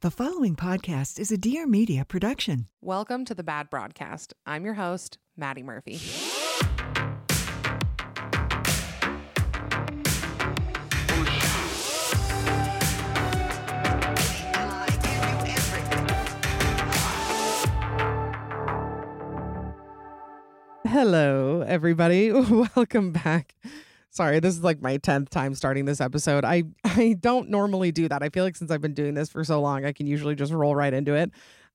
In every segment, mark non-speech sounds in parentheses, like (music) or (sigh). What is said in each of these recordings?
The following podcast is a Dear Media production. Welcome to the Bad Broadcast. I'm your host, Maddie Murphy. Hello, everybody. (laughs) Welcome back. Sorry, this is like my 10th time starting this episode. I (laughs) I don't normally do that. I feel like since I've been doing this for so long, I can usually just roll right into it.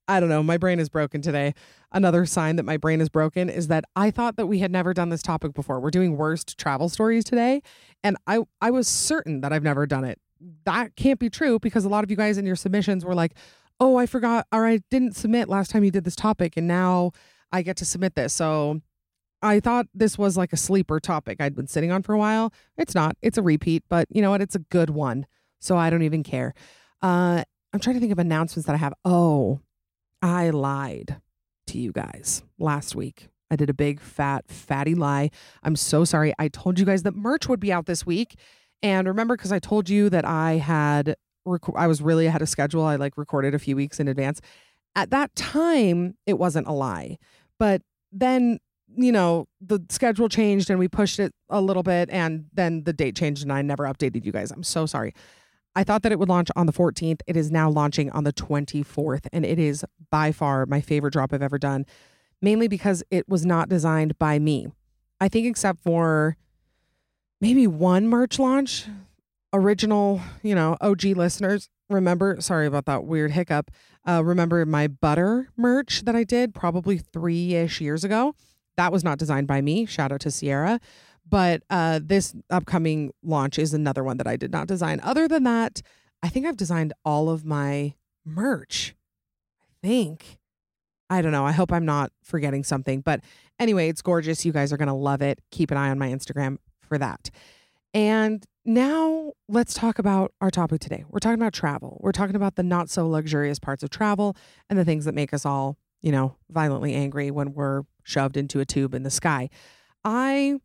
I don't know, my brain is broken today. Another sign that my brain is broken is that I thought that we had never done this topic before. We're doing worst travel stories today, and I I was certain that I've never done it. That can't be true because a lot of you guys in your submissions were like, "Oh, I forgot or I didn't submit last time you did this topic and now I get to submit this." So, I thought this was like a sleeper topic I'd been sitting on for a while. It's not. It's a repeat, but you know what? It's a good one. So I don't even care. Uh, I'm trying to think of announcements that I have. Oh, I lied to you guys last week. I did a big fat fatty lie. I'm so sorry. I told you guys that merch would be out this week. And remember cuz I told you that I had rec- I was really ahead of schedule. I like recorded a few weeks in advance. At that time, it wasn't a lie. But then you know, the schedule changed and we pushed it a little bit and then the date changed and I never updated you guys. I'm so sorry. I thought that it would launch on the 14th. It is now launching on the 24th and it is by far my favorite drop I've ever done, mainly because it was not designed by me. I think except for maybe one merch launch, original, you know, OG listeners remember, sorry about that weird hiccup. Uh, remember my butter merch that I did probably three ish years ago? That was not designed by me. Shout out to Sierra. But uh, this upcoming launch is another one that I did not design. Other than that, I think I've designed all of my merch. I think. I don't know. I hope I'm not forgetting something. But anyway, it's gorgeous. You guys are going to love it. Keep an eye on my Instagram for that. And now let's talk about our topic today. We're talking about travel. We're talking about the not so luxurious parts of travel and the things that make us all, you know, violently angry when we're shoved into a tube in the sky. I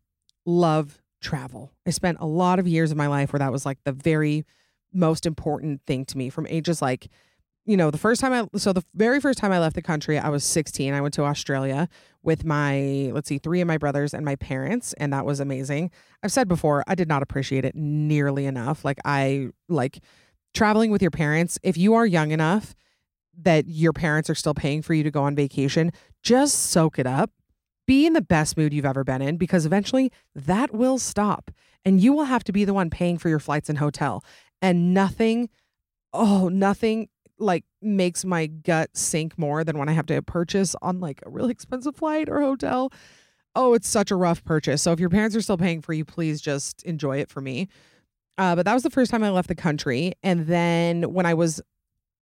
love travel. I spent a lot of years of my life where that was like the very most important thing to me from ages like you know the first time i so the very first time i left the country i was 16 i went to australia with my let's see three of my brothers and my parents and that was amazing i've said before i did not appreciate it nearly enough like i like traveling with your parents if you are young enough that your parents are still paying for you to go on vacation just soak it up be in the best mood you've ever been in because eventually that will stop and you will have to be the one paying for your flights and hotel and nothing oh nothing like makes my gut sink more than when I have to purchase on like a really expensive flight or hotel. Oh, it's such a rough purchase. So if your parents are still paying for you, please just enjoy it for me. Uh, but that was the first time I left the country. And then when I was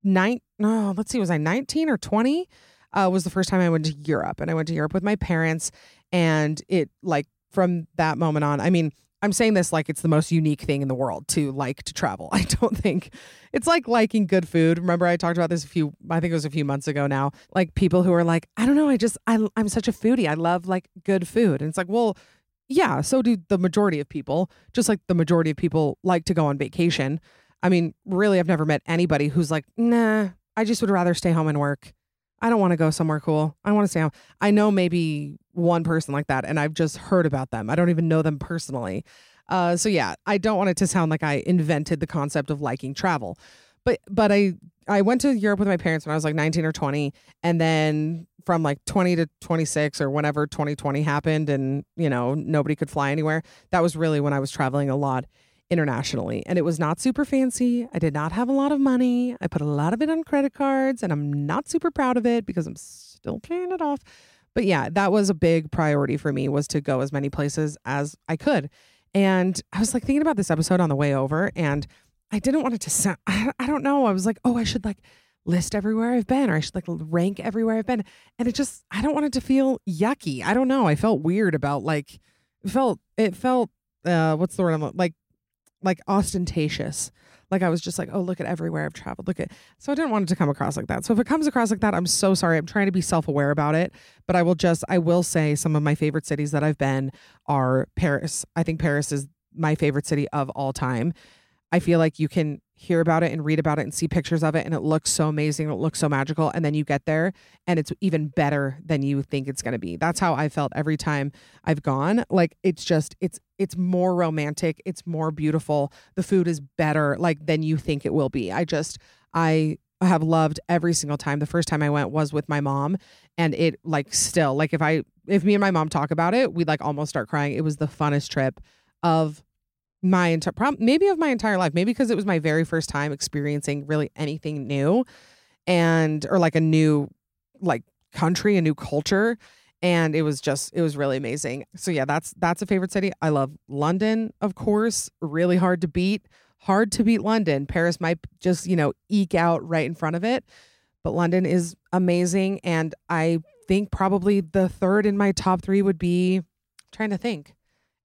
nine, no, let's see, was I 19 or 20? Uh, was the first time I went to Europe. And I went to Europe with my parents. And it, like, from that moment on, I mean, I'm saying this like it's the most unique thing in the world to like to travel. (laughs) I don't think it's like liking good food. Remember I talked about this a few I think it was a few months ago now. Like people who are like, I don't know, I just I I'm such a foodie. I love like good food. And it's like, well, yeah, so do the majority of people. Just like the majority of people like to go on vacation. I mean, really I've never met anybody who's like, "Nah, I just would rather stay home and work." I don't want to go somewhere cool. I want to stay home. I know maybe one person like that, and I've just heard about them. I don't even know them personally. Uh, so yeah, I don't want it to sound like I invented the concept of liking travel. but but I I went to Europe with my parents when I was like 19 or 20 and then from like 20 to 26 or whenever 2020 happened and you know nobody could fly anywhere that was really when I was traveling a lot internationally and it was not super fancy I did not have a lot of money I put a lot of it on credit cards and I'm not super proud of it because I'm still paying it off but yeah that was a big priority for me was to go as many places as I could and I was like thinking about this episode on the way over and I didn't want it to sound, I, (laughs) I don't know. I was like, oh, I should like list everywhere I've been or I should like rank everywhere I've been. And it just, I don't want it to feel yucky. I don't know. I felt weird about like, felt, it felt, uh, what's the word I'm like, like ostentatious. Like I was just like, oh, look at everywhere I've traveled. Look at, so I didn't want it to come across like that. So if it comes across like that, I'm so sorry. I'm trying to be self aware about it. But I will just, I will say some of my favorite cities that I've been are Paris. I think Paris is my favorite city of all time. I feel like you can hear about it and read about it and see pictures of it and it looks so amazing, it looks so magical and then you get there and it's even better than you think it's going to be. That's how I felt every time I've gone. Like it's just it's it's more romantic, it's more beautiful. The food is better like than you think it will be. I just I have loved every single time. The first time I went was with my mom and it like still like if I if me and my mom talk about it, we'd like almost start crying. It was the funnest trip of my entire maybe of my entire life maybe because it was my very first time experiencing really anything new and or like a new like country a new culture and it was just it was really amazing. So yeah that's that's a favorite city. I love london of course really hard to beat hard to beat london. Paris might just you know eke out right in front of it but london is amazing and i think probably the third in my top three would be I'm trying to think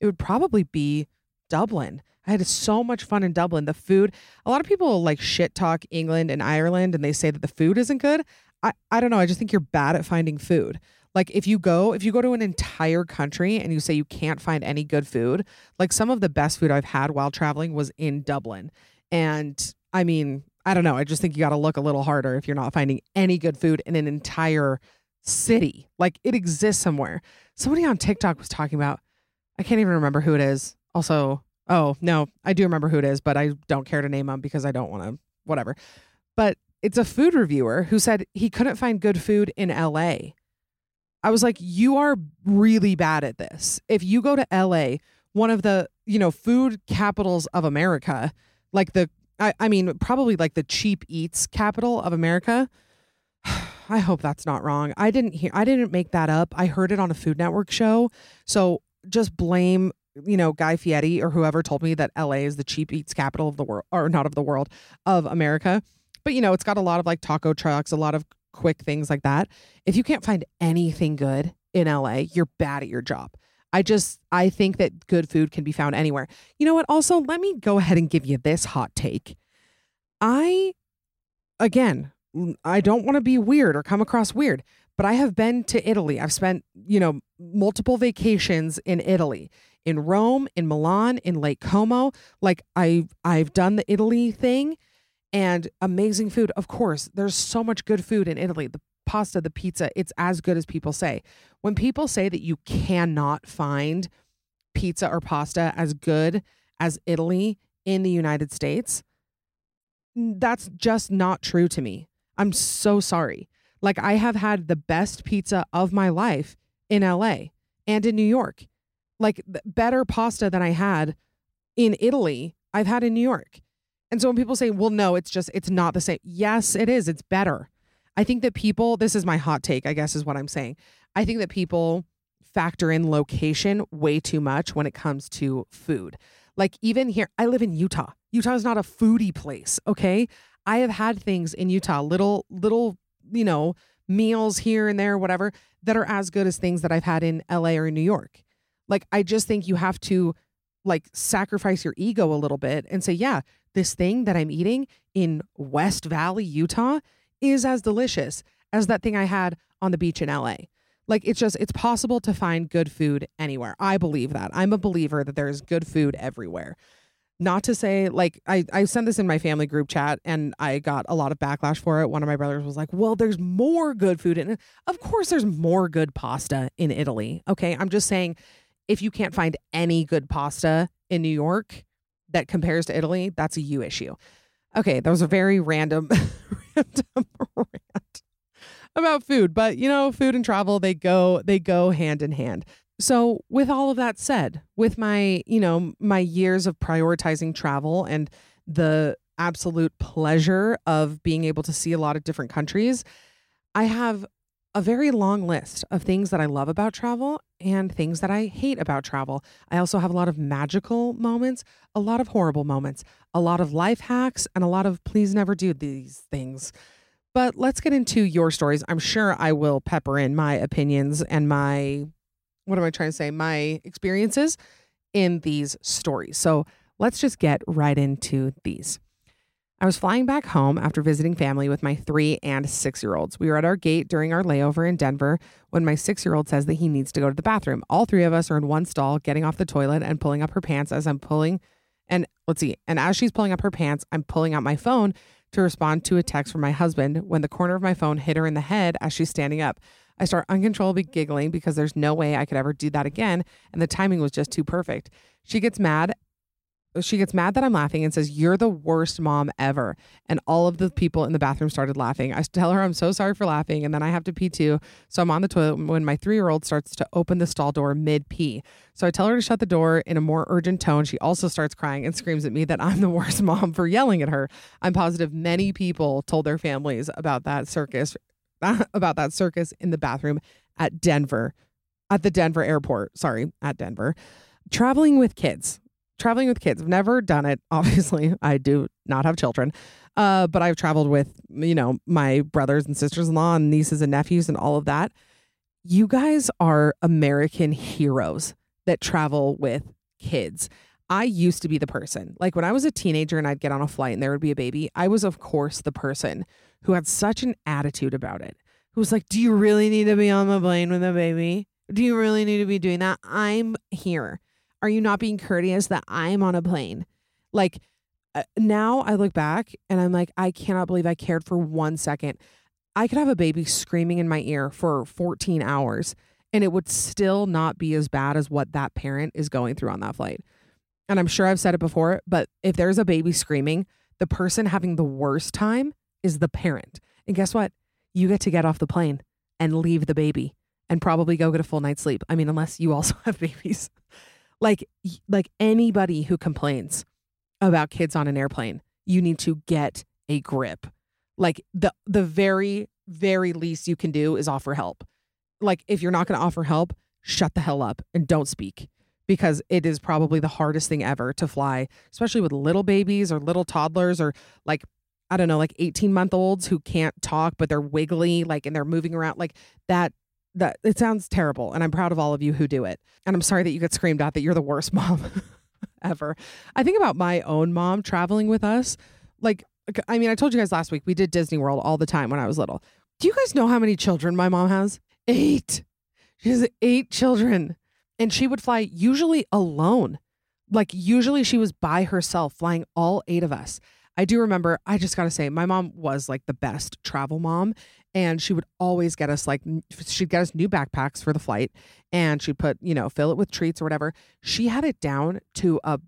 it would probably be Dublin. I had so much fun in Dublin. The food, a lot of people like shit talk England and Ireland and they say that the food isn't good. I, I don't know. I just think you're bad at finding food. Like if you go, if you go to an entire country and you say you can't find any good food, like some of the best food I've had while traveling was in Dublin. And I mean, I don't know. I just think you got to look a little harder if you're not finding any good food in an entire city. Like it exists somewhere. Somebody on TikTok was talking about, I can't even remember who it is also, oh, no, I do remember who it is, but I don't care to name him because I don't want to, whatever. But it's a food reviewer who said he couldn't find good food in LA. I was like, you are really bad at this. If you go to LA, one of the, you know, food capitals of America, like the, I, I mean, probably like the cheap eats capital of America. (sighs) I hope that's not wrong. I didn't hear, I didn't make that up. I heard it on a Food Network show. So just blame you know, Guy Fieri or whoever told me that LA is the cheap eats capital of the world, or not of the world, of America. But, you know, it's got a lot of like taco trucks, a lot of quick things like that. If you can't find anything good in LA, you're bad at your job. I just, I think that good food can be found anywhere. You know what? Also, let me go ahead and give you this hot take. I, again, I don't want to be weird or come across weird, but I have been to Italy. I've spent, you know, multiple vacations in Italy in Rome, in Milan, in Lake Como. Like I I've done the Italy thing and amazing food. Of course, there's so much good food in Italy. The pasta, the pizza, it's as good as people say. When people say that you cannot find pizza or pasta as good as Italy in the United States, that's just not true to me. I'm so sorry. Like I have had the best pizza of my life in LA and in New York like better pasta than I had in Italy, I've had in New York. And so when people say, well, no, it's just, it's not the same. Yes, it is. It's better. I think that people, this is my hot take, I guess is what I'm saying. I think that people factor in location way too much when it comes to food. Like even here, I live in Utah. Utah is not a foodie place, okay? I have had things in Utah, little, little, you know, meals here and there, whatever, that are as good as things that I've had in LA or in New York. Like, I just think you have to like sacrifice your ego a little bit and say, yeah, this thing that I'm eating in West Valley, Utah is as delicious as that thing I had on the beach in LA. Like it's just it's possible to find good food anywhere. I believe that. I'm a believer that there's good food everywhere. Not to say like I I sent this in my family group chat and I got a lot of backlash for it. One of my brothers was like, "Well, there's more good food in it." Of course there's more good pasta in Italy. Okay? I'm just saying if you can't find any good pasta in New York that compares to Italy, that's a you issue. Okay, that was a very random, (laughs) random rant about food, but you know, food and travel they go they go hand in hand. So, with all of that said, with my, you know, my years of prioritizing travel and the absolute pleasure of being able to see a lot of different countries, I have a very long list of things that I love about travel and things that I hate about travel. I also have a lot of magical moments, a lot of horrible moments, a lot of life hacks, and a lot of please never do these things. But let's get into your stories. I'm sure I will pepper in my opinions and my, what am I trying to say? My experiences in these stories. So let's just get right into these. I was flying back home after visiting family with my three and six year olds. We were at our gate during our layover in Denver when my six year old says that he needs to go to the bathroom. All three of us are in one stall, getting off the toilet and pulling up her pants as I'm pulling. And let's see. And as she's pulling up her pants, I'm pulling out my phone to respond to a text from my husband when the corner of my phone hit her in the head as she's standing up. I start uncontrollably giggling because there's no way I could ever do that again. And the timing was just too perfect. She gets mad she gets mad that I'm laughing and says, You're the worst mom ever. And all of the people in the bathroom started laughing. I tell her I'm so sorry for laughing. And then I have to pee too. So I'm on the toilet when my three year old starts to open the stall door mid pee. So I tell her to shut the door in a more urgent tone. She also starts crying and screams at me that I'm the worst (laughs) mom for yelling at her. I'm positive many people told their families about that circus, (laughs) about that circus in the bathroom at Denver, at the Denver airport. Sorry, at Denver. Traveling with kids traveling with kids. I've never done it. (laughs) Obviously, I do not have children. Uh, but I've traveled with, you know, my brothers and sisters in law and nieces and nephews and all of that. You guys are American heroes that travel with kids. I used to be the person. Like when I was a teenager and I'd get on a flight and there would be a baby, I was, of course, the person who had such an attitude about it. Who was like, Do you really need to be on the plane with a baby? Do you really need to be doing that? I'm here. Are you not being courteous that I'm on a plane? Like uh, now I look back and I'm like, I cannot believe I cared for one second. I could have a baby screaming in my ear for 14 hours and it would still not be as bad as what that parent is going through on that flight. And I'm sure I've said it before, but if there's a baby screaming, the person having the worst time is the parent. And guess what? You get to get off the plane and leave the baby and probably go get a full night's sleep. I mean, unless you also (laughs) have babies like like anybody who complains about kids on an airplane you need to get a grip like the the very very least you can do is offer help like if you're not going to offer help shut the hell up and don't speak because it is probably the hardest thing ever to fly especially with little babies or little toddlers or like I don't know, like 18 month olds who can't talk, but they're wiggly, like, and they're moving around. Like that that it sounds terrible and i'm proud of all of you who do it. And i'm sorry that you get screamed at that you're the worst (laughs) mom ever. I think about my own mom traveling with us. Like i mean i told you guys last week we did disney world all the time when i was little. Do you guys know how many children my mom has? Eight. She has eight children. And she would fly usually alone. Like usually she was by herself flying all eight of us. I do remember, I just got to say, my mom was like the best travel mom. And she would always get us like, she'd get us new backpacks for the flight and she'd put, you know, fill it with treats or whatever. She had it down to a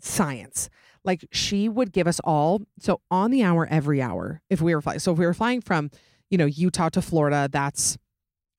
science. Like she would give us all, so on the hour, every hour, if we were flying. So if we were flying from, you know, Utah to Florida, that's,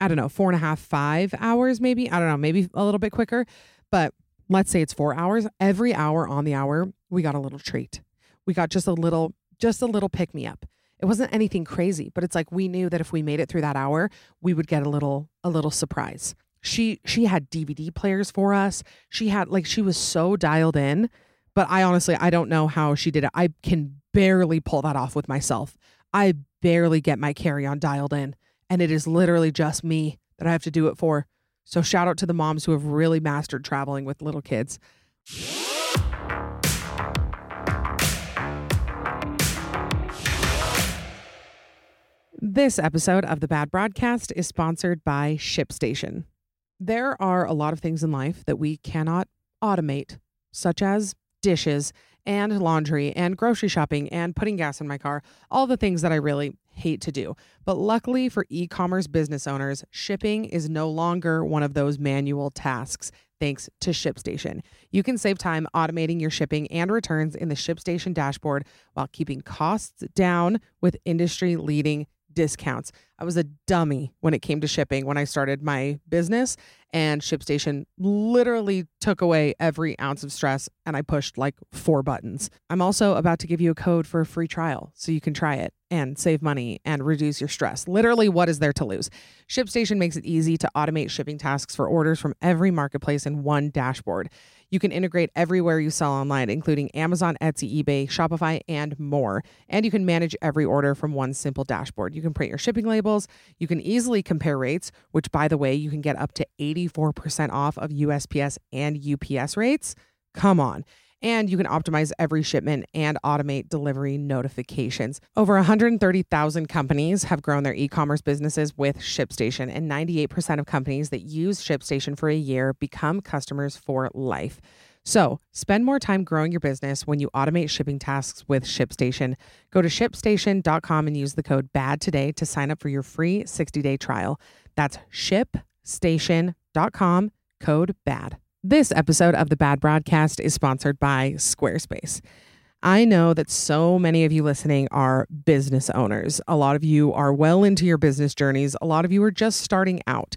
I don't know, four and a half, five hours, maybe. I don't know, maybe a little bit quicker. But let's say it's four hours. Every hour on the hour, we got a little treat we got just a little just a little pick me up. It wasn't anything crazy, but it's like we knew that if we made it through that hour, we would get a little a little surprise. She she had DVD players for us. She had like she was so dialed in, but I honestly I don't know how she did it. I can barely pull that off with myself. I barely get my carry-on dialed in, and it is literally just me that I have to do it for. So shout out to the moms who have really mastered traveling with little kids. This episode of the Bad Broadcast is sponsored by ShipStation. There are a lot of things in life that we cannot automate, such as dishes and laundry and grocery shopping and putting gas in my car, all the things that I really hate to do. But luckily for e commerce business owners, shipping is no longer one of those manual tasks thanks to ShipStation. You can save time automating your shipping and returns in the ShipStation dashboard while keeping costs down with industry leading discounts. I was a dummy when it came to shipping when I started my business, and ShipStation literally took away every ounce of stress, and I pushed like four buttons. I'm also about to give you a code for a free trial so you can try it and save money and reduce your stress. Literally, what is there to lose? ShipStation makes it easy to automate shipping tasks for orders from every marketplace in one dashboard. You can integrate everywhere you sell online, including Amazon, Etsy, eBay, Shopify, and more. And you can manage every order from one simple dashboard. You can print your shipping labels. You can easily compare rates, which, by the way, you can get up to 84% off of USPS and UPS rates. Come on. And you can optimize every shipment and automate delivery notifications. Over 130,000 companies have grown their e commerce businesses with ShipStation, and 98% of companies that use ShipStation for a year become customers for life. So, spend more time growing your business when you automate shipping tasks with ShipStation. Go to shipstation.com and use the code BAD today to sign up for your free 60 day trial. That's shipstation.com, code BAD. This episode of the Bad Broadcast is sponsored by Squarespace. I know that so many of you listening are business owners. A lot of you are well into your business journeys, a lot of you are just starting out.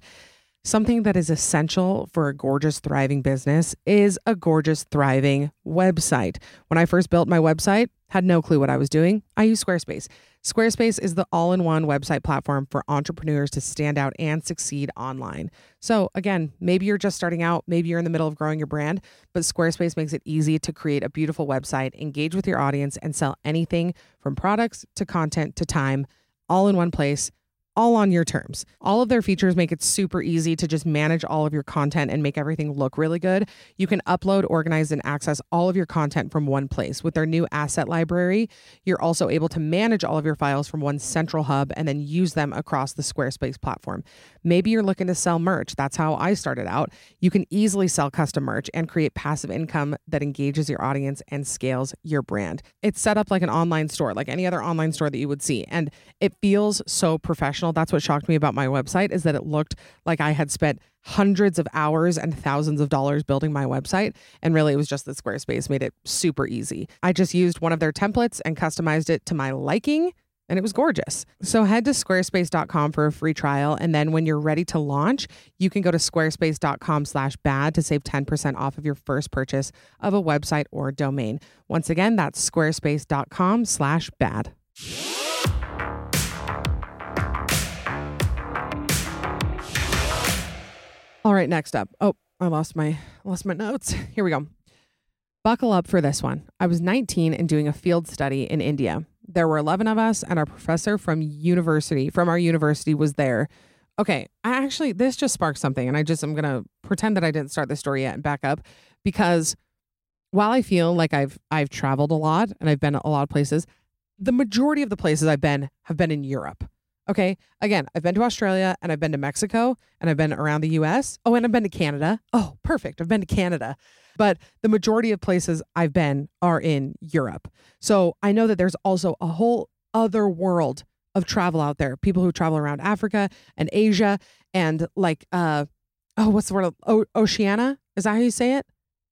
Something that is essential for a gorgeous, thriving business is a gorgeous, thriving website. When I first built my website, had no clue what I was doing. I used Squarespace. Squarespace is the all in one website platform for entrepreneurs to stand out and succeed online. So, again, maybe you're just starting out, maybe you're in the middle of growing your brand, but Squarespace makes it easy to create a beautiful website, engage with your audience, and sell anything from products to content to time all in one place all on your terms. All of their features make it super easy to just manage all of your content and make everything look really good. You can upload, organize, and access all of your content from one place. With their new asset library, you're also able to manage all of your files from one central hub and then use them across the Squarespace platform. Maybe you're looking to sell merch. That's how I started out. You can easily sell custom merch and create passive income that engages your audience and scales your brand. It's set up like an online store, like any other online store that you would see, and it feels so professional. That's what shocked me about my website is that it looked like I had spent hundreds of hours and thousands of dollars building my website. And really, it was just that Squarespace made it super easy. I just used one of their templates and customized it to my liking and it was gorgeous. So head to squarespace.com for a free trial. And then when you're ready to launch, you can go to squarespace.com slash bad to save 10% off of your first purchase of a website or domain. Once again, that's squarespace.com slash bad. All right, next up. Oh, I lost my lost my notes. (laughs) Here we go. Buckle up for this one. I was 19 and doing a field study in India. There were 11 of us, and our professor from university, from our university, was there. Okay, I actually, this just sparked something, and I just, I'm going to pretend that I didn't start the story yet and back up because while I feel like I've, I've traveled a lot and I've been a lot of places, the majority of the places I've been have been in Europe. Okay. Again, I've been to Australia and I've been to Mexico and I've been around the US. Oh, and I've been to Canada. Oh, perfect. I've been to Canada. But the majority of places I've been are in Europe. So I know that there's also a whole other world of travel out there. People who travel around Africa and Asia and like uh oh, what's the word? O- Oceania? Is that how you say it?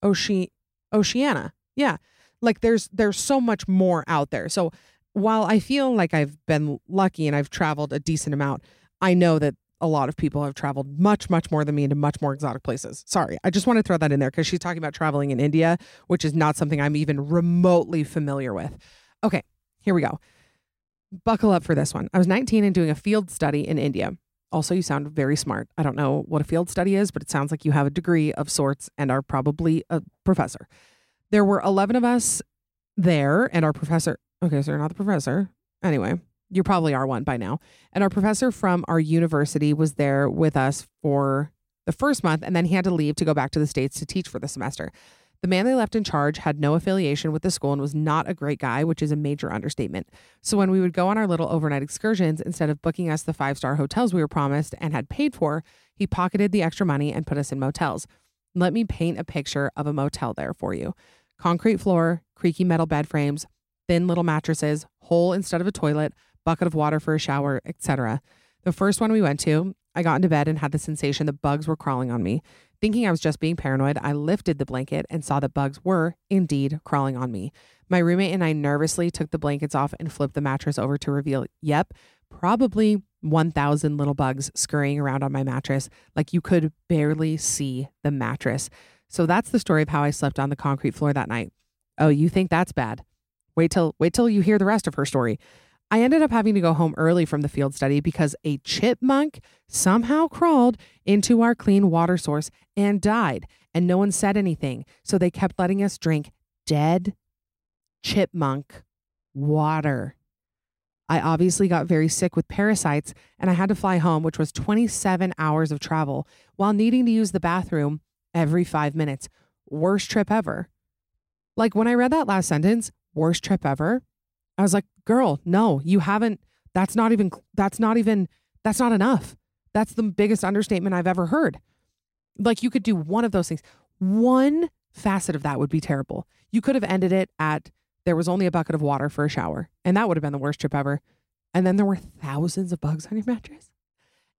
Oce- Oceania. Yeah. Like there's there's so much more out there. So while I feel like I've been lucky and I've traveled a decent amount, I know that a lot of people have traveled much, much more than me into much more exotic places. Sorry, I just want to throw that in there because she's talking about traveling in India, which is not something I'm even remotely familiar with. Okay, here we go. Buckle up for this one. I was 19 and doing a field study in India. Also, you sound very smart. I don't know what a field study is, but it sounds like you have a degree of sorts and are probably a professor. There were 11 of us there, and our professor, okay, so you're not the professor. Anyway, you probably are one by now. And our professor from our university was there with us for the first month, and then he had to leave to go back to the States to teach for the semester. The man they left in charge had no affiliation with the school and was not a great guy, which is a major understatement. So when we would go on our little overnight excursions, instead of booking us the five star hotels we were promised and had paid for, he pocketed the extra money and put us in motels. Let me paint a picture of a motel there for you concrete floor, creaky metal bed frames, thin little mattresses, hole instead of a toilet, bucket of water for a shower, etc. The first one we went to, I got into bed and had the sensation that bugs were crawling on me. Thinking I was just being paranoid, I lifted the blanket and saw that bugs were indeed crawling on me. My roommate and I nervously took the blankets off and flipped the mattress over to reveal, yep, probably 1,000 little bugs scurrying around on my mattress. Like you could barely see the mattress. So that's the story of how I slept on the concrete floor that night. Oh, you think that's bad? Wait till wait till you hear the rest of her story. I ended up having to go home early from the field study because a chipmunk somehow crawled into our clean water source and died, and no one said anything. So they kept letting us drink dead chipmunk water. I obviously got very sick with parasites and I had to fly home, which was 27 hours of travel while needing to use the bathroom every five minutes. Worst trip ever. Like when I read that last sentence, worst trip ever, I was like, girl, no, you haven't. That's not even, that's not even, that's not enough. That's the biggest understatement I've ever heard. Like you could do one of those things. One facet of that would be terrible. You could have ended it at there was only a bucket of water for a shower, and that would have been the worst trip ever. And then there were thousands of bugs on your mattress.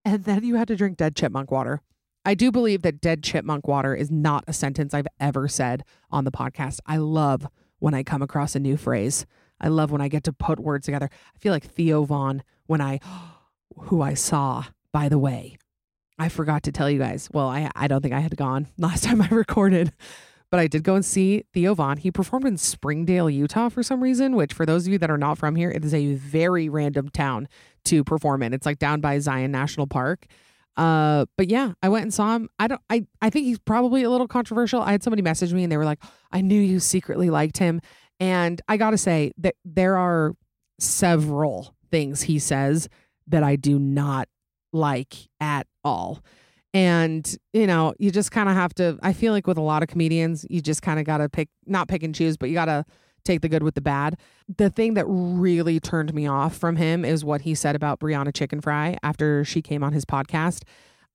And then you had to drink dead chipmunk water. I do believe that dead chipmunk water is not a sentence I've ever said on the podcast. I love when I come across a new phrase. I love when I get to put words together. I feel like Theo Von when I, (gasps) who I saw, by the way. I forgot to tell you guys. Well, I, I don't think I had gone (laughs) last time I recorded, but I did go and see Theo Von. He performed in Springdale, Utah for some reason, which for those of you that are not from here, it is a very random town to perform in. It's like down by Zion National Park. Uh, but yeah, I went and saw him. I don't I I think he's probably a little controversial. I had somebody message me and they were like, I knew you secretly liked him. And I gotta say that there are several things he says that I do not like at all. And, you know, you just kind of have to, I feel like with a lot of comedians, you just kind of got to pick, not pick and choose, but you got to take the good with the bad. The thing that really turned me off from him is what he said about Brianna Chickenfry after she came on his podcast.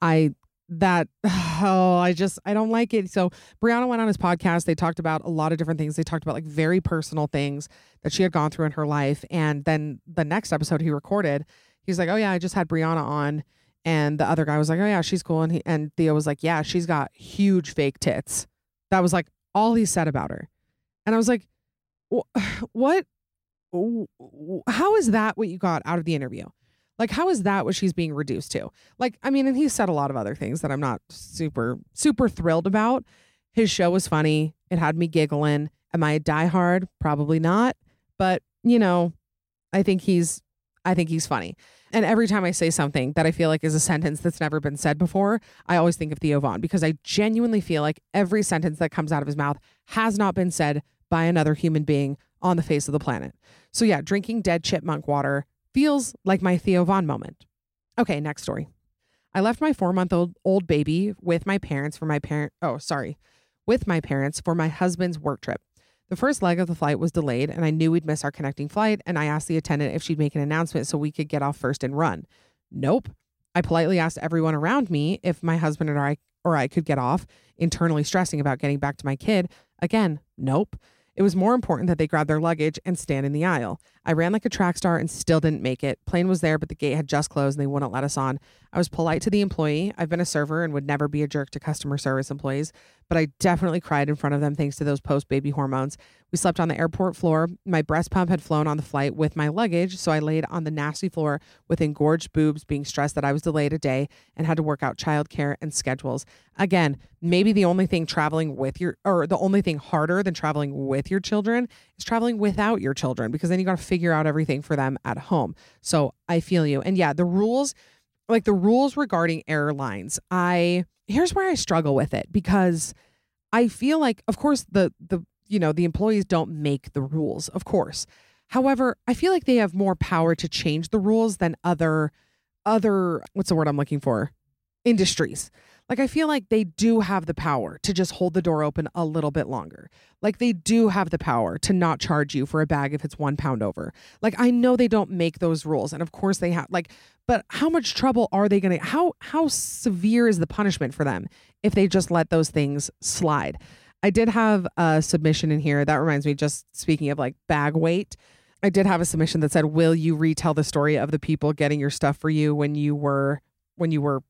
I, that, (sighs) oh, I just, I don't like it. So Brianna went on his podcast. They talked about a lot of different things. They talked about like very personal things that she had gone through in her life. And then the next episode he recorded, he's like, oh, yeah, I just had Brianna on and the other guy was like, "Oh yeah, she's cool." And he and Theo was like, "Yeah, she's got huge fake tits." That was like all he said about her. And I was like, (sighs) "What? How is that what you got out of the interview? Like, how is that what she's being reduced to? Like, I mean, and he said a lot of other things that I'm not super super thrilled about. His show was funny. It had me giggling. Am I a diehard? Probably not. But you know, I think he's I think he's funny. And every time I say something that I feel like is a sentence that's never been said before, I always think of Theo Von because I genuinely feel like every sentence that comes out of his mouth has not been said by another human being on the face of the planet. So, yeah, drinking dead chipmunk water feels like my Theo Von moment. Okay, next story. I left my four month old old baby with my parents for my parent. Oh, sorry, with my parents for my husband's work trip. The first leg of the flight was delayed, and I knew we'd miss our connecting flight. And I asked the attendant if she'd make an announcement so we could get off first and run. Nope. I politely asked everyone around me if my husband or I or I could get off, internally stressing about getting back to my kid. Again, nope. It was more important that they grab their luggage and stand in the aisle. I ran like a track star and still didn't make it. Plane was there, but the gate had just closed and they wouldn't let us on. I was polite to the employee. I've been a server and would never be a jerk to customer service employees, but I definitely cried in front of them thanks to those post baby hormones. We slept on the airport floor. My breast pump had flown on the flight with my luggage, so I laid on the nasty floor with engorged boobs, being stressed that I was delayed a day and had to work out childcare and schedules. Again, maybe the only thing traveling with your, or the only thing harder than traveling with your children is traveling without your children because then you got to figure out everything for them at home. So I feel you. And yeah, the rules, like the rules regarding airlines, I, here's where I struggle with it because I feel like, of course, the, the, you know, the employees don't make the rules, of course. However, I feel like they have more power to change the rules than other other what's the word I'm looking for? industries. Like I feel like they do have the power to just hold the door open a little bit longer. Like they do have the power to not charge you for a bag if it's one pound over. Like I know they don't make those rules, and of course they have. Like, but how much trouble are they gonna? How how severe is the punishment for them if they just let those things slide? I did have a submission in here that reminds me. Just speaking of like bag weight, I did have a submission that said, "Will you retell the story of the people getting your stuff for you when you were when you were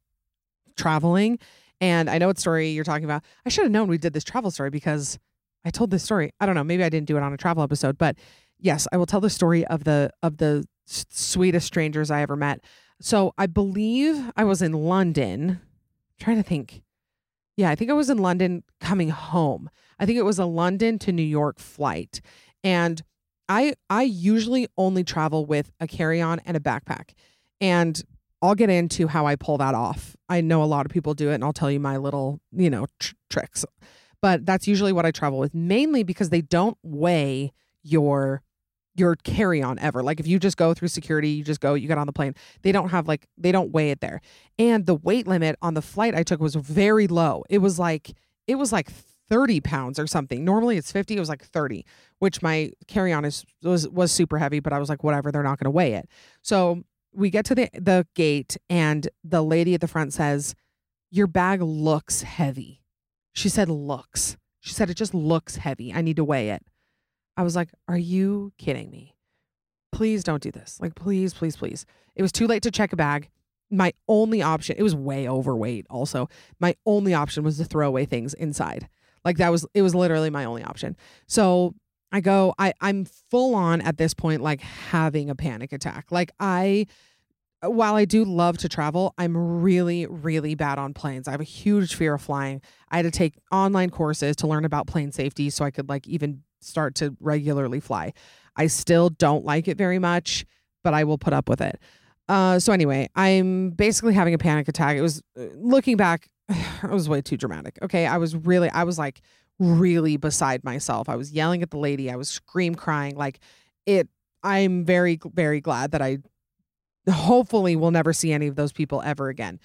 traveling?" And I know what story you're talking about. I should have known we did this travel story because I told this story. I don't know, maybe I didn't do it on a travel episode, but yes, I will tell the story of the of the sweetest strangers I ever met. So I believe I was in London. I'm trying to think. Yeah, I think I was in London coming home. I think it was a London to New York flight. And I I usually only travel with a carry-on and a backpack. And I'll get into how I pull that off. I know a lot of people do it and I'll tell you my little, you know, tr- tricks. But that's usually what I travel with mainly because they don't weigh your your carry-on ever. Like if you just go through security, you just go, you get on the plane. They don't have like they don't weigh it there. And the weight limit on the flight I took was very low. It was like it was like 30 pounds or something. Normally it's 50, it was like 30, which my carry-on is was was super heavy, but I was like whatever, they're not going to weigh it. So we get to the the gate and the lady at the front says, "Your bag looks heavy." She said looks. She said it just looks heavy. I need to weigh it. I was like, "Are you kidding me? Please don't do this. Like please, please, please." It was too late to check a bag. My only option, it was way overweight also. My only option was to throw away things inside. Like that was it was literally my only option. So I go, I, I'm full on at this point, like having a panic attack. Like I while I do love to travel, I'm really, really bad on planes. I have a huge fear of flying. I had to take online courses to learn about plane safety so I could like even start to regularly fly. I still don't like it very much, but I will put up with it. Uh, so anyway, I'm basically having a panic attack. It was uh, looking back, (sighs) it was way too dramatic. Okay, I was really, I was like really beside myself. I was yelling at the lady. I was scream crying. Like it. I'm very, very glad that I hopefully will never see any of those people ever again.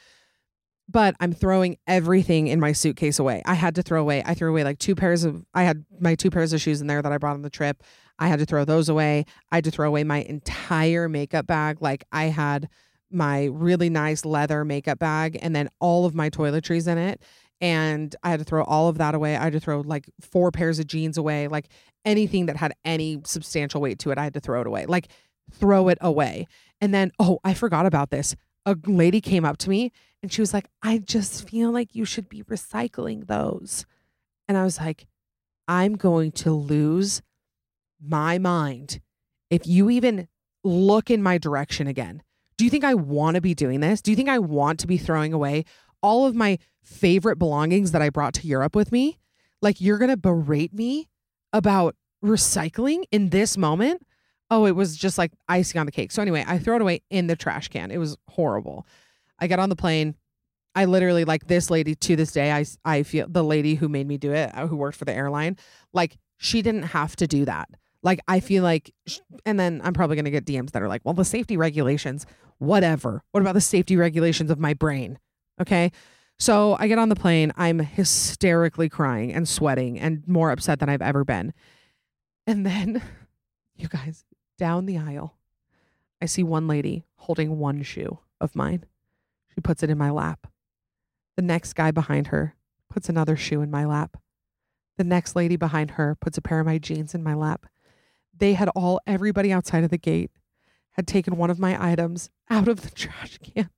But I'm throwing everything in my suitcase away. I had to throw away. I threw away like two pairs of I had my two pairs of shoes in there that I brought on the trip. I had to throw those away. I had to throw away my entire makeup bag. Like I had my really nice leather makeup bag and then all of my toiletries in it. And I had to throw all of that away. I had to throw like four pairs of jeans away. Like anything that had any substantial weight to it, I had to throw it away. Like throw it away. And then, oh, I forgot about this. A lady came up to me and she was like, I just feel like you should be recycling those. And I was like, I'm going to lose my mind if you even look in my direction again. Do you think I want to be doing this? Do you think I want to be throwing away all of my favorite belongings that I brought to Europe with me? Like, you're going to berate me about recycling in this moment? Oh, it was just like icing on the cake. So anyway, I throw it away in the trash can. It was horrible. I got on the plane. I literally like this lady to this day. I I feel the lady who made me do it, uh, who worked for the airline, like she didn't have to do that. Like I feel like, and then I'm probably gonna get DMs that are like, well, the safety regulations, whatever. What about the safety regulations of my brain? Okay. So I get on the plane. I'm hysterically crying and sweating and more upset than I've ever been. And then, (laughs) you guys, down the aisle, I see one lady holding one shoe of mine. She puts it in my lap. The next guy behind her puts another shoe in my lap. The next lady behind her puts a pair of my jeans in my lap. They had all, everybody outside of the gate had taken one of my items out of the (laughs) trash can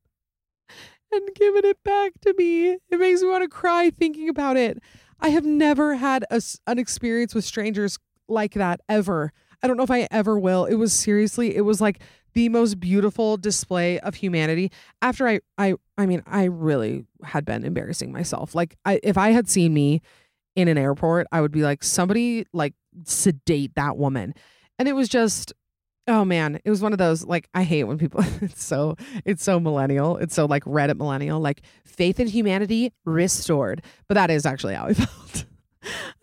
and given it back to me. It makes me want to cry thinking about it. I have never had a, an experience with strangers like that ever. I don't know if I ever will. It was seriously, it was like the most beautiful display of humanity. After I, I, I mean, I really had been embarrassing myself. Like, I, if I had seen me in an airport, I would be like, somebody like sedate that woman. And it was just, oh man, it was one of those like I hate when people. (laughs) It's so, it's so millennial. It's so like Reddit millennial. Like faith in humanity restored. But that is actually how I (laughs) felt.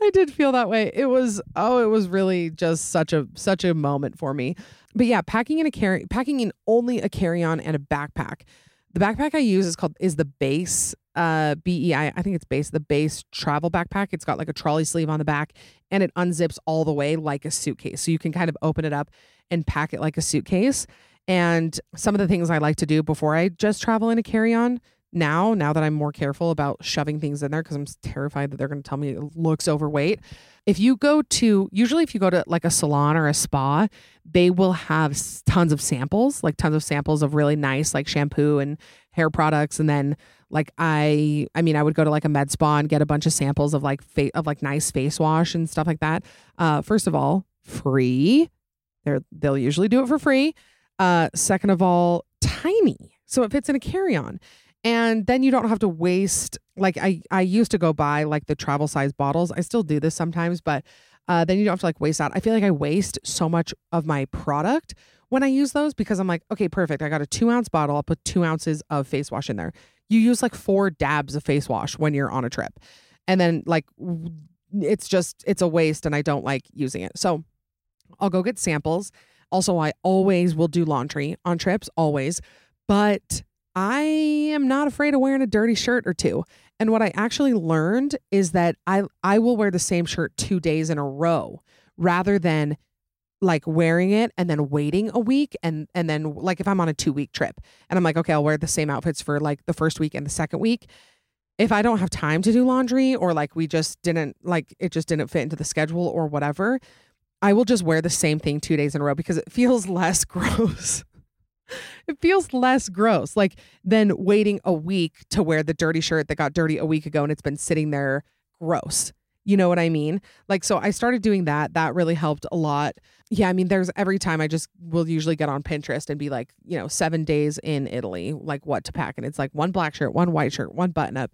I did feel that way. It was oh, it was really just such a such a moment for me. But yeah, packing in a carry packing in only a carry-on and a backpack. The backpack I use is called is the Béis uh BEI. I think it's Béis the Béis travel backpack. It's got like a trolley sleeve on the back and it unzips all the way like a suitcase. So you can kind of open it up and pack it like a suitcase. And some of the things I like to do before I just travel in a carry-on now, now that I'm more careful about shoving things in there because I'm terrified that they're going to tell me it looks overweight. If you go to, usually if you go to like a salon or a spa, they will have tons of samples, like tons of samples of really nice like shampoo and hair products. And then like I, I mean, I would go to like a med spa and get a bunch of samples of like fa- of like nice face wash and stuff like that. Uh, first of all, free. They're they'll usually do it for free. Uh, second of all, tiny, so it fits in a carry on and then you don't have to waste like i i used to go buy like the travel size bottles. I still do this sometimes but uh, then you don't have to like waste out i feel like i waste so much of my product when i use those because i'm like okay perfect. I got a two ounce bottle. I'll put two ounces of face wash in there. You use like four dabs of face wash when you're on a trip. And then like it's just it's a waste and i don't like using it. So i'll go get samples. Also i always will do laundry on trips always. But I am not afraid of wearing a dirty shirt or two. And what I actually learned is that I I will wear the same shirt 2 days in a row rather than like wearing it and then waiting a week and and then like if I'm on a 2 week trip and I'm like okay, I'll wear the same outfits for like the first week and the second week. If I don't have time to do laundry or like we just didn't like it just didn't fit into the schedule or whatever, I will just wear the same thing 2 days in a row because it (laughs) feels less (laughs) gross it feels less gross like than waiting a week to wear the dirty shirt that got dirty a week ago and it's been sitting there gross. You know what i mean? Like so i started doing that. That really helped a lot. Yeah i mean there's every time i just will usually get on pinterest and be like you know seven days in italy like what to pack and it's like one black shirt one white shirt one button up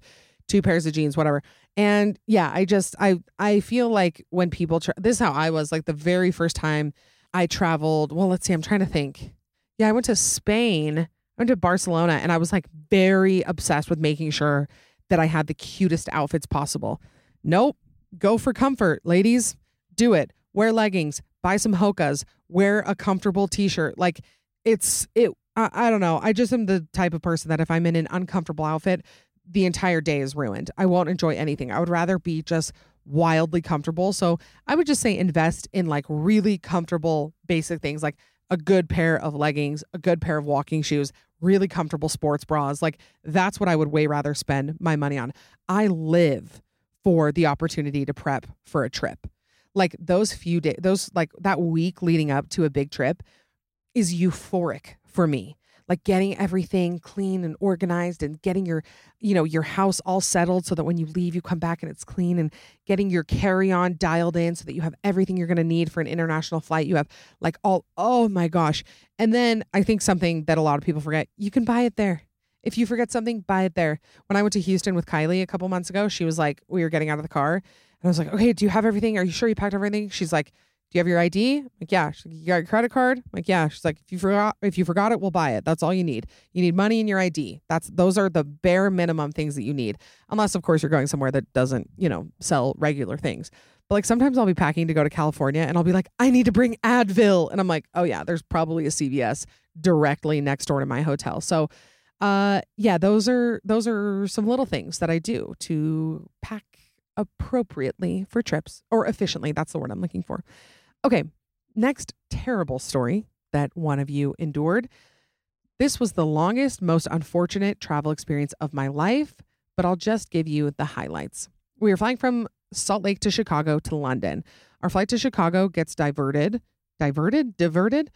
two pairs of jeans whatever. And yeah i just i i feel like when people tra- this is how i was like the very first time i traveled well let's see i'm trying to think yeah, I went to Spain. I went to Barcelona and I was like very obsessed with making sure that I had the cutest outfits possible. Nope. Go for comfort, ladies. Do it. Wear leggings, buy some hokas, wear a comfortable t-shirt. Like it's it I, I don't know. I just am the type of person that if I'm in an uncomfortable outfit, the entire day is ruined. I won't enjoy anything. I would rather be just wildly comfortable. So I would just say invest in like really comfortable basic things like a good pair of leggings, a good pair of walking shoes, really comfortable sports bras. Like that's what I would way rather spend my money on. I live for the opportunity to prep for a trip. Like those few days, those like that week leading up to a big trip is euphoric for me like getting everything clean and organized and getting your you know your house all settled so that when you leave you come back and it's clean and getting your carry-on dialed in so that you have everything you're going to need for an international flight. You have like all oh my gosh. And then i think something that a lot of people forget you can buy it there. If you forget something buy it there. When i went to houston with kylie a couple months ago she was like we were getting out of the car and i was like okay do you have everything? Are you sure you packed everything? She's like you have your ID? I'm like, yeah. She's like, you got your credit card? I'm like, yeah. She's like, if you forgot, if you forgot it, we'll buy it. That's all you need. You need money and your ID. That's those are the bare minimum things that you need, unless of course you're going somewhere that doesn't, you know, sell regular things. But like sometimes I'll be packing to go to California and I'll be like, I need to bring Advil, and I'm like, oh yeah, there's probably a CVS directly next door to my hotel. So, uh, yeah, those are those are some little things that I do to pack appropriately for trips or efficiently. That's the word I'm looking for. Okay, next terrible story that one of you endured. This was the longest, most unfortunate travel experience of my life, but I'll just give you the highlights. We were flying from Salt Lake to Chicago to London. Our flight to Chicago gets diverted, diverted, diverted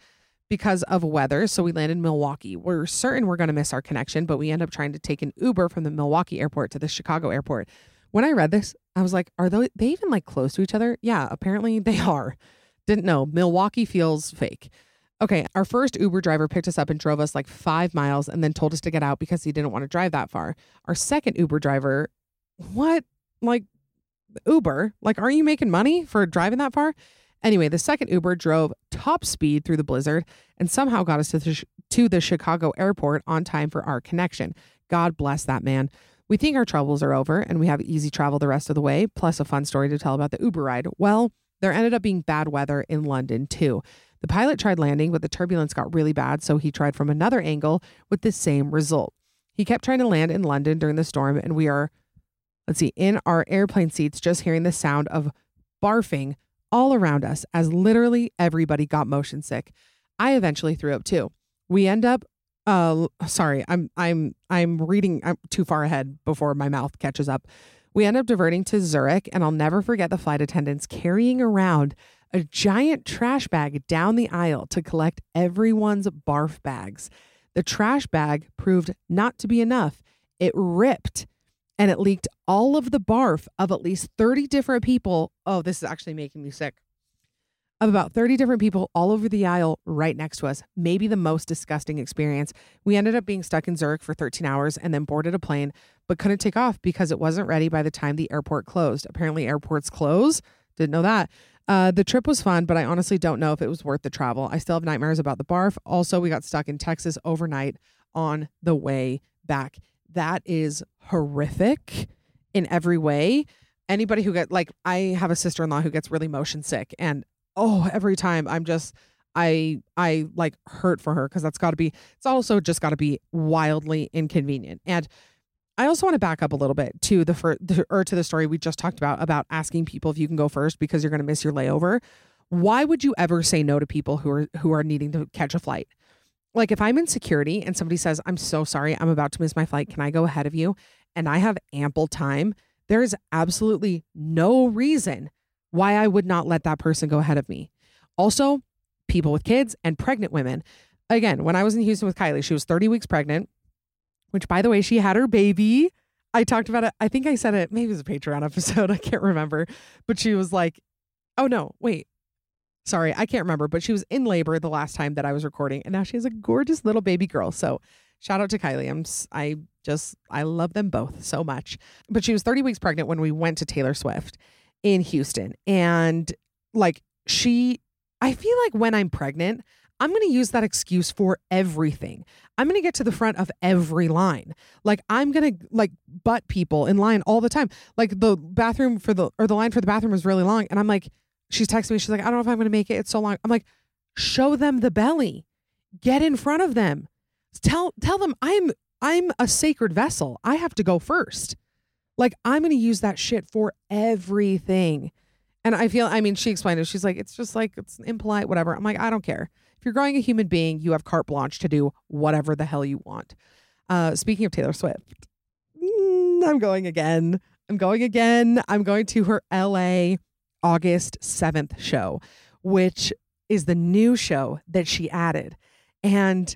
because of weather. So we land in Milwaukee. We're certain we're going to miss our connection, but we end up trying to take an Uber from the Milwaukee airport to the Chicago airport. When I read this, I was like, are they, they even like close to each other? Yeah, apparently they (laughs) are. Didn't know. Milwaukee feels fake. Okay, our first Uber driver picked us up and drove us like five miles and then told us to get out because he didn't want to drive that far. Our second Uber driver, what? Like, Uber? Like, aren't you making money for driving that far? Anyway, the second Uber drove top speed through the blizzard and somehow got us to the, to the Chicago airport on time for our connection. God bless that man. We think our troubles are over and we have easy travel the rest of the way, plus a fun story to tell about the Uber ride. Well, there ended up being bad weather in London too. The pilot tried landing, but the turbulence got really bad, so he tried from another angle with the same result. He kept trying to land in London during the storm, and we are, let's see, in our airplane seats, just hearing the sound of barfing all around us as literally everybody got motion sick. I eventually threw up too. We end up uh sorry i'm i'm i'm reading i'm too far ahead before my mouth catches up we end up diverting to zurich and i'll never forget the flight attendants carrying around a giant trash bag down the aisle to collect everyone's barf bags. The trash bag proved not to be enough. It ripped and it leaked all of the barf of at least 30 different people. Oh this is actually making me sick of about 30 different people all over the aisle right next to us. Maybe the most disgusting experience. We ended up being stuck in Zurich for 13 hours and then boarded a plane, but couldn't take off because it wasn't ready by the time the airport closed. Apparently, airports close. Didn't know that. Uh, the trip was fun, but I honestly don't know if it was worth the travel. I still have nightmares about the barf. Also, we got stuck in Texas overnight on the way back. That is horrific in every way. Anybody who get like, I have a sister in law who gets really motion sick, and oh, every time I'm just I I like hurt for her because that's got to be it's also just got to be wildly inconvenient. And I also want to back up a little bit to the first or to the story we just talked about about asking people if you can go first because you're going to miss your layover. Why would you ever say no to people who are who are needing to catch a flight? Like if I'm in security and somebody says, "I'm so sorry, I'm about to miss my flight. Can I go ahead of you?" and I have ample time, there is absolutely no reason why I would not let that person go ahead of me. Also, people with kids and pregnant women. Again, when I was in Houston with Kylie, she was 30 weeks pregnant, which by the way, she had her baby. I talked about it. I think I said it, maybe it was a Patreon (laughs) episode. I can't remember. But she was like, oh no, wait. Sorry, I can't remember. But she was in labor the last time that I was recording. And now she has a gorgeous little baby girl. So shout out to Kylie. I'm, I just, I love them both so much. But she was 30 weeks pregnant when we went to Taylor Swift in Houston. And like she, I feel like when I'm pregnant, I'm going to use that excuse for everything. I'm going to get to the front of every line. Like I'm going to like butt people in line all the time. Like the bathroom for the or the line for the bathroom is really long and I'm like she's texting me she's like I don't know if I'm going to make it. It's so long. I'm like show them the belly. Get in front of them. Tell tell them I'm I'm a sacred vessel. I have to go first. Like I'm going to use that shit for everything. And I feel, I mean, she explained it. She's like, it's just like, it's impolite, whatever. I'm like, I don't care. If you're growing a human being, you have carte blanche to do whatever the hell you want. Uh, speaking of Taylor Swift, mm, I'm going again. I'm going again. I'm going to her LA August 7th show, which is the new show that she added. And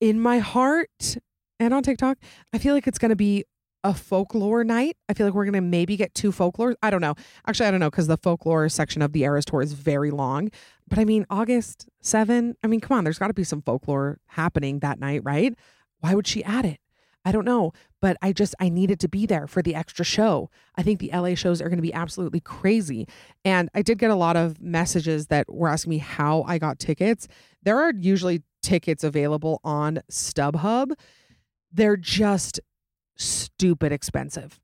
in my heart and on TikTok, I feel like it's going to be a folklore night. I feel like we're going to maybe get two folklore. I don't know. Actually, I don't know because the folklore section of the Eras tour is very long. But I mean, August 7, I mean, come on, there's got to be some folklore happening that night, right? Why would she add it? I don't know, but I just I needed to be there for the extra show. I think the LA shows are going to be absolutely crazy. And I did get a lot of messages that were asking me how I got tickets. There are usually tickets available on StubHub. They're just stupid expensive.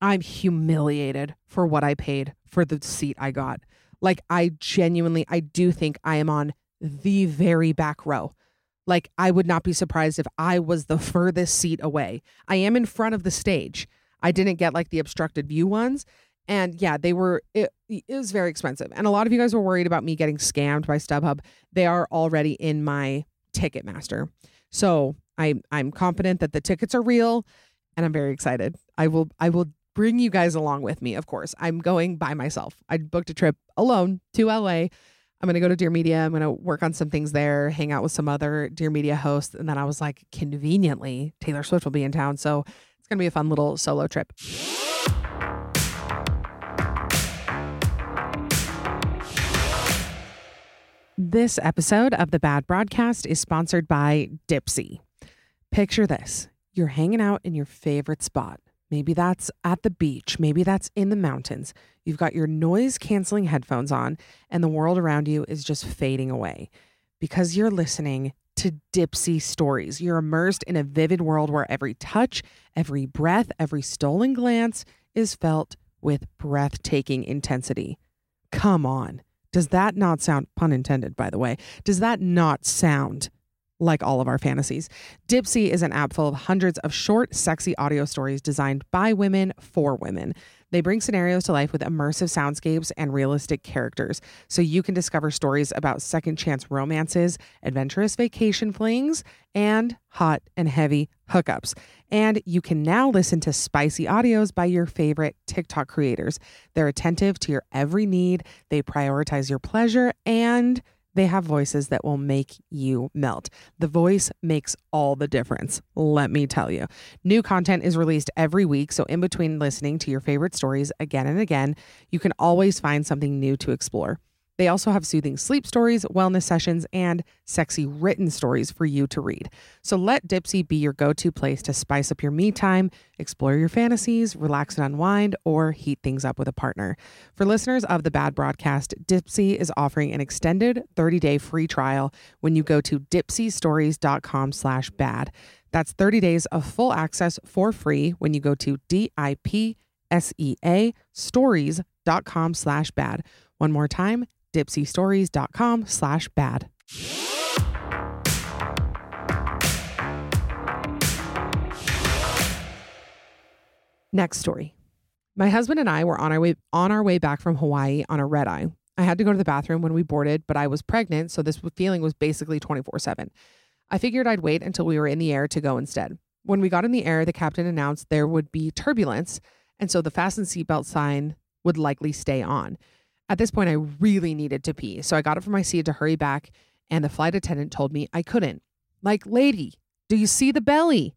I'm humiliated for what I paid for the seat I got. Like, I genuinely, I do think I am on the very back row. Like, I would not be surprised if I was the furthest seat away. I am in front of the stage. I didn't get like the obstructed view ones. And yeah, they were, it, was very expensive. And a lot of you guys were worried about me getting scammed by StubHub. They are already in my Ticketmaster. So I, I'm confident that the tickets are real and I'm very excited. I will I will bring you guys along with me, of course. I'm going by myself. I booked a trip alone to LA. I'm going to go to Dear Media. I'm going to work on some things there, hang out with some other Dear Media hosts. And then I was like, conveniently, Taylor Swift will be in town. So it's going to be a fun little solo trip. This episode of the Bad Broadcast is sponsored by Dipsea. Picture this you're hanging out in your favorite spot. Maybe that's at the beach, maybe that's in the mountains. You've got your noise canceling headphones on, and the world around you is just fading away because you're listening to Dipsea stories. You're immersed in a vivid world where every touch, every breath, every stolen glance is felt with breathtaking intensity. Come on. Does that not sound, pun intended, by the way, does that not sound like all of our fantasies. Dipsea is an app full of hundreds of short, sexy audio stories designed by women for women. They bring scenarios to life with immersive soundscapes and realistic characters, so you can discover stories about second chance romances, adventurous vacation flings, and hot and heavy hookups. And you can now listen to spicy audios by your favorite TikTok creators. They're attentive to your every need, they prioritize your pleasure, and they have voices that will make you melt. The voice makes all the difference, let me tell you. New content is released every week, so in between listening to your favorite stories again and again, you can always find something new to explore. They also have soothing sleep stories, wellness sessions, and sexy written stories for you to read. So let Dipsea be your go to place to spice up your me time, explore your fantasies, relax and unwind, or heat things up with a partner. For listeners of the Bad Broadcast, Dipsea is offering an extended 30-day free trial when you go to dipseastories.com slash bad. That's 30 days of full access for free when you go to D-I-P-S-E-A stories.com slash bad. One more time, dipseastories.com slash bad. Next story. My husband and I were on our way on our way back from Hawaii on a red eye. I had to go to the bathroom when we boarded, but I was pregnant, so this feeling was basically 24/7. I figured I'd wait until we were in the air to go instead. When we got in the air, the captain announced there would be turbulence, and so the fasten seatbelt sign would likely stay on. At this point, I really needed to pee. So I got up from my seat to hurry back, and the flight attendant told me I couldn't. Like, lady, do you see the belly?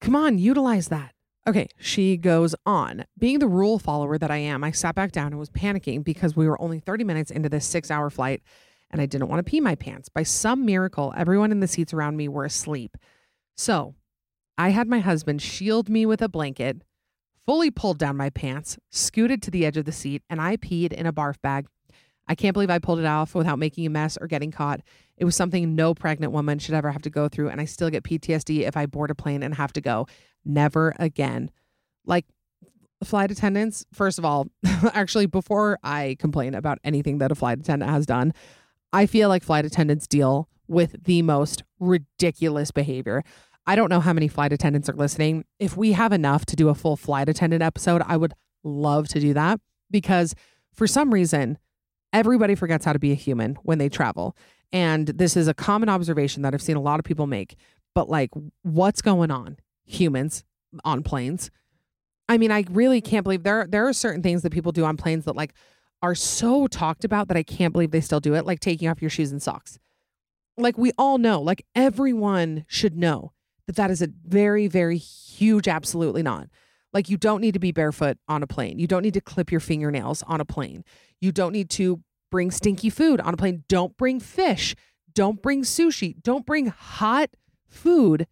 Come on, utilize that. Okay, she goes on. Being the rule follower that I am, I sat back down and was panicking because we were only 30 minutes into this six hour flight and I didn't want to pee my pants. By some miracle, everyone in the seats around me were asleep. So I had my husband shield me with a blanket, fully pulled down my pants, scooted to the edge of the seat, and I peed in a barf bag. I can't believe I pulled it off without making a mess or getting caught. It was something no pregnant woman should ever have to go through, and I still get PTSD if I board a plane and have to go. Never again. Like flight attendants, first of all, (laughs) actually, before I complain about anything that a flight attendant has done, I feel like flight attendants deal with the most ridiculous behavior. I don't know how many flight attendants are listening. If we have enough to do a full flight attendant episode, I would love to do that because for some reason, everybody forgets how to be a human when they travel. And this is a common observation that I've seen a lot of people make. But like, what's going on? Humans on planes. I mean, I really can't believe there there are certain things that people do on planes that like are so talked about that I can't believe they still do it, like taking off your shoes and socks. Like we all know, like everyone should know that that is a very, very huge absolutely not. Like you don't need to be barefoot on a plane. You don't need to clip your fingernails on a plane. You don't need to bring stinky food on a plane. Don't bring fish. Don't bring sushi. Don't bring hot food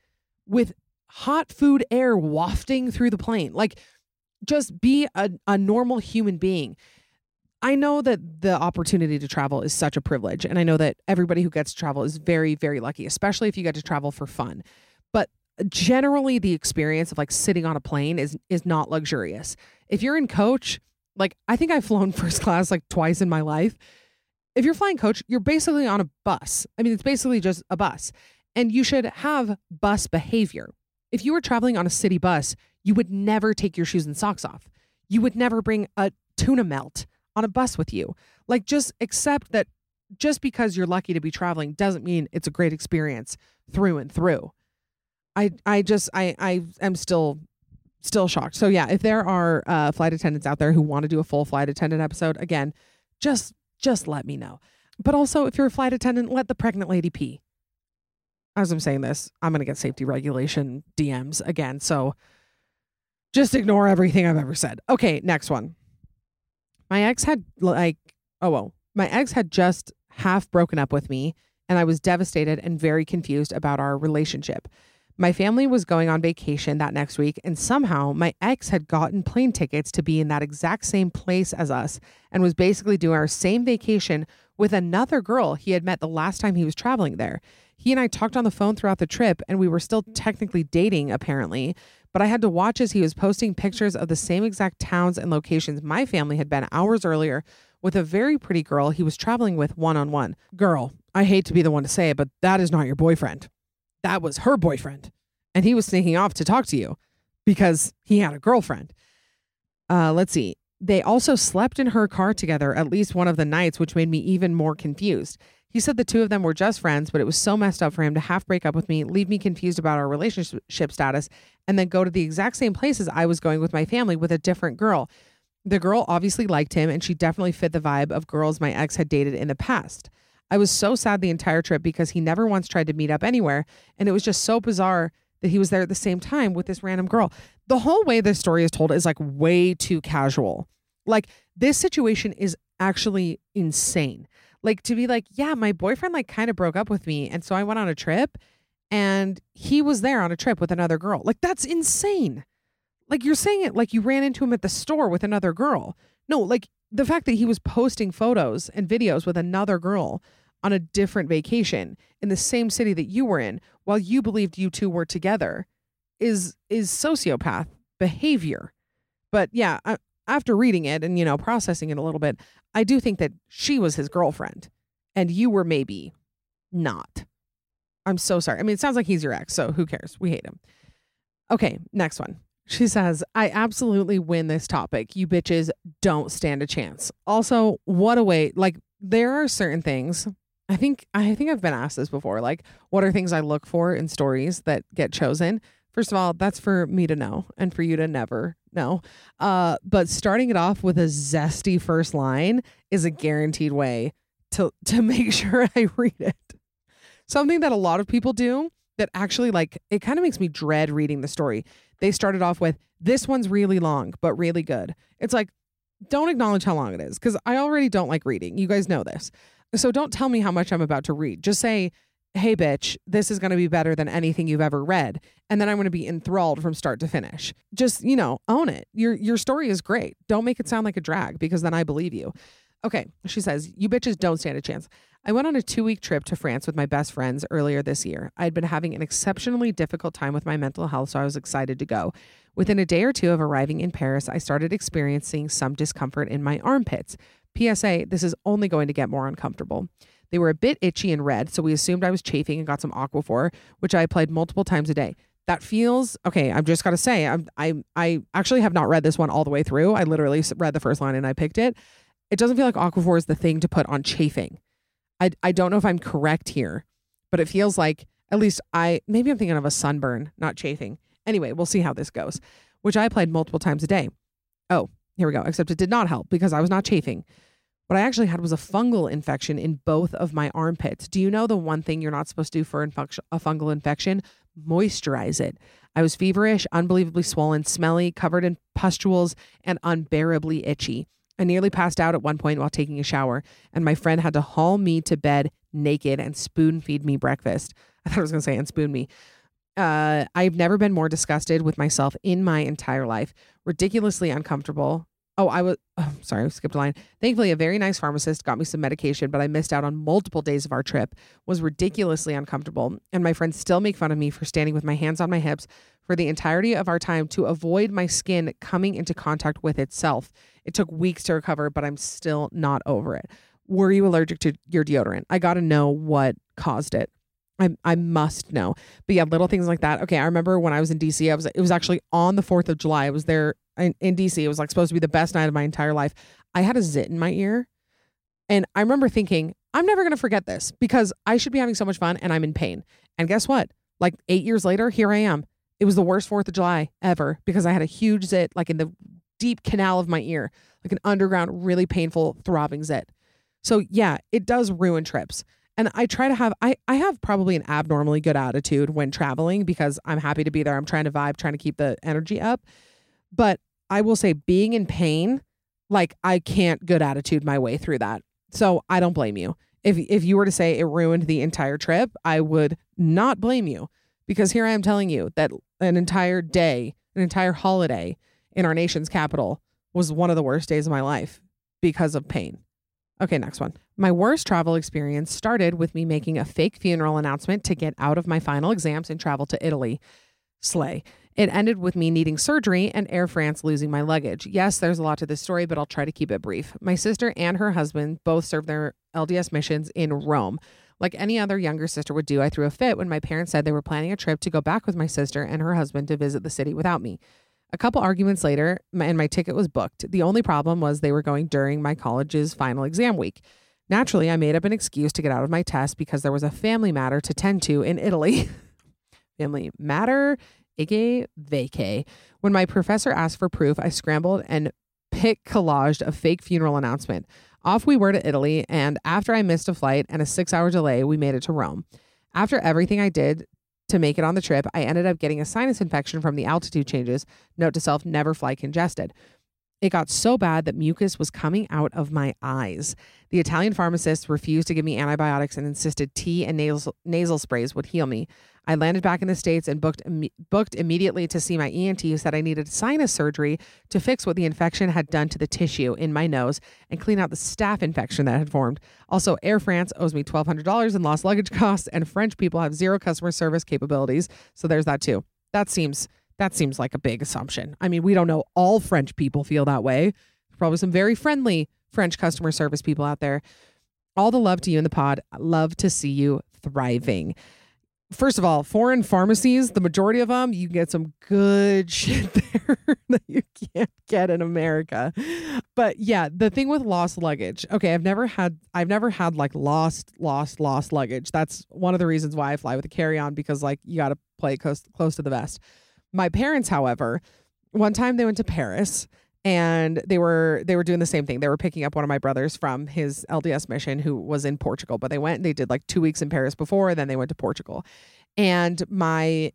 with hot food air wafting through the plane. Like just be a, a normal human being. I know that the opportunity to travel is such a privilege. And I know that everybody who gets to travel is very, very lucky, especially if you get to travel for fun. But generally the experience of like sitting on a plane is is not luxurious. If you're in coach, like I think I've flown (laughs) first class like twice in my life. If you're flying coach, you're basically on a bus. I mean, it's basically just a bus. And you should have bus behavior. If you were traveling on a city bus, you would never take your shoes and socks off. You would never bring a tuna melt on a bus with you. Like just accept that just because you're lucky to be traveling doesn't mean it's a great experience through and through. I I just I I am still still shocked. So yeah, if there are uh, flight attendants out there who want to do a full flight attendant episode, again, just just let me know. But also, if you're a flight attendant, let the pregnant lady pee. As I'm saying this, I'm gonna get safety regulation DMs again. So just ignore everything I've ever said. Okay, next one. My ex had like oh well, my ex had just half broken up with me, and I was devastated and very confused about our relationship. My family was going on vacation that next week, and somehow my ex had gotten plane tickets to be in that exact same place as us and was basically doing our same vacation with another girl he had met the last time he was traveling there. He and I talked on the phone throughout the trip, and we were still technically dating, apparently. But I had to watch as he was posting pictures of the same exact towns and locations my family had been hours earlier with a very pretty girl he was traveling with one on one. Girl, I hate to be the one to say it, but that is not your boyfriend. That was her boyfriend. And he was sneaking off to talk to you because he had a girlfriend. Uh, let's see. They also slept in her car together at least one of the nights, which made me even more confused. He said the two of them were just friends, but it was so messed up for him to half break up with me, leave me confused about our relationship status, and then go to the exact same places I was going with my family with a different girl. The girl obviously liked him, and she definitely fit the vibe of girls my ex had dated in the past. I was so sad the entire trip because he never once tried to meet up anywhere, and it was just so bizarre that he was there at the same time with this random girl. The whole way this story is told is like way too casual. Like this situation is actually insane. Like to be like, yeah, my boyfriend like kind of broke up with me, and so I went on a trip and he was there on a trip with another girl. Like that's insane. Like you're saying it like you ran into him at the store with another girl. No, like the fact that he was posting photos and videos with another girl on a different vacation in the same city that you were in while you believed you two were together is is sociopath behavior. But yeah, I, after reading it and you know processing it a little bit, I do think that she was his girlfriend and you were maybe not. I'm so sorry. I mean, it sounds like he's your ex, so who cares? We hate him. Okay, next one. She says, I absolutely win this topic. You bitches don't stand a chance. Also, what a way, like, there are certain things. I think I think I've been asked this before. Like, what are things I look for in stories that get chosen? First of all, that's for me to know and for you to never know. Uh, but starting it off with a zesty first line is a guaranteed way to to (laughs) make sure I read it. Something that a lot of people do that actually like it kind of makes me dread reading the story. They started off with this one's really long but really good. It's like don't acknowledge how long it is cuz I already don't like reading. You guys know this. So don't tell me how much I'm about to read. Just say, "Hey bitch, this is going to be better than anything you've ever read." And then I'm going to be enthralled from start to finish. Just, you know, own it. Your your story is great. Don't make it sound like a drag because then I believe you. Okay, she says, "You bitches don't stand a chance." I went on a two week trip to France with my best friends earlier this year. I'd been having an exceptionally difficult time with my mental health, so I was excited to go. Within a day or two of arriving in Paris, I started experiencing some discomfort in my armpits. PSA, this is only going to get more uncomfortable. They were a bit itchy and red, so we assumed I was chafing and got some Aquaphor, which I applied multiple times a day. That feels okay. I've just got to say, I'm, I, I actually have not read this one all the way through. I literally read the first line and I picked it. It doesn't feel like Aquaphor is the thing to put on chafing. I I don't know if I'm correct here, but it feels like at least I maybe I'm thinking of a sunburn, not chafing. Anyway, we'll see how this goes. Which I applied multiple times a day. Oh, here we go. Except it did not help because I was not chafing. What I actually had was a fungal infection in both of my armpits. Do you know the one thing you're not supposed to do for a fungal infection? Moisturize it. I was feverish, unbelievably swollen, smelly, covered in pustules, and unbearably itchy. I nearly passed out at one point while taking a shower, and my friend had to haul me to bed naked and spoon feed me breakfast. (laughs) I thought I was going to say, and spoon me. Uh, I've never been more disgusted with myself in my entire life. Ridiculously uncomfortable. Oh, I was (sighs) oh, sorry, I skipped a line. Thankfully, a very nice pharmacist got me some medication, but I missed out on multiple days of our trip. Was ridiculously uncomfortable, and my friends still make fun of me for standing with my hands on my hips for the entirety of our time to avoid my skin coming into contact with itself. It took weeks to recover, but I'm still not over it. Were you allergic to your deodorant? I got to know what caused it. I, I must know. But yeah, little things like that. Okay, I remember when I was in DC, I was it was actually on the 4th of July. I was there in, in DC. It was like supposed to be the best night of my entire life. I had a zit in my ear. And I remember thinking, I'm never going to forget this because I should be having so much fun and I'm in pain. And guess what? Like 8 years later, here I am. It was the worst 4th of July ever because I had a huge zit like in the deep canal of my ear, like an underground, really painful, throbbing zit. So yeah, it does ruin trips. And I try to have I, I have probably an abnormally good attitude when traveling because I'm happy to be there. I'm trying to vibe, trying to keep the energy up. But I will say being in pain, like I can't good attitude my way through that. So I don't blame you. If if you were to say it ruined the entire trip, I would not blame you because here I am telling you that an entire day, an entire holiday in our nation's capital was one of the worst days of my life because of pain. Okay, next one. My worst travel experience started with me making a fake funeral announcement to get out of my final exams and travel to Italy. Slay. It ended with me needing surgery and Air France losing my luggage. Yes, there's a lot to this story, but I'll try to keep it brief. My sister and her husband both served their LDS missions in Rome. Like any other younger sister would do, I threw a fit when my parents said they were planning a trip to go back with my sister and her husband to visit the city without me. A couple arguments later, my, and my ticket was booked. The only problem was they were going during my college's final exam week. Naturally, I made up an excuse to get out of my test because there was a family matter to tend to in Italy. (laughs) family matter, aka vacay. When my professor asked for proof, I scrambled and pick collaged a fake funeral announcement. Off we were to Italy, and after I missed a flight and a six hour delay, we made it to Rome. After everything I did to make it on the trip, I ended up getting a sinus infection from the altitude changes. Note to self never fly congested. It got so bad that mucus was coming out of my eyes. The Italian pharmacist refused to give me antibiotics and insisted tea and nasal, nasal sprays would heal me. I landed back in the States and booked, Im- booked immediately to see my ENT, who said I needed sinus surgery to fix what the infection had done to the tissue in my nose and clean out the staph infection that had formed. Also, Air France owes me $1,200 in lost luggage (laughs) costs, and French people have zero customer service capabilities. So there's that too. That seems that seems like a big assumption. I mean, we don't know all French people feel that way. Probably some very friendly French customer service people out there. All the love to you in the pod. Love to see you thriving first of all, foreign pharmacies, the majority of them, you get some good (laughs) shit there that you can't get in America. But yeah, the thing with lost luggage. Okay, I've never had I've never had like lost lost lost luggage. That's one of the reasons why I fly with a carry-on because like you got to play close close to the vest. My parents, however, one time they went to Paris and they were they were doing the same thing. They were picking up one of my brothers from his LDS mission who was in Portugal, but they went and they did like 2 weeks in Paris before then they went to Portugal. And my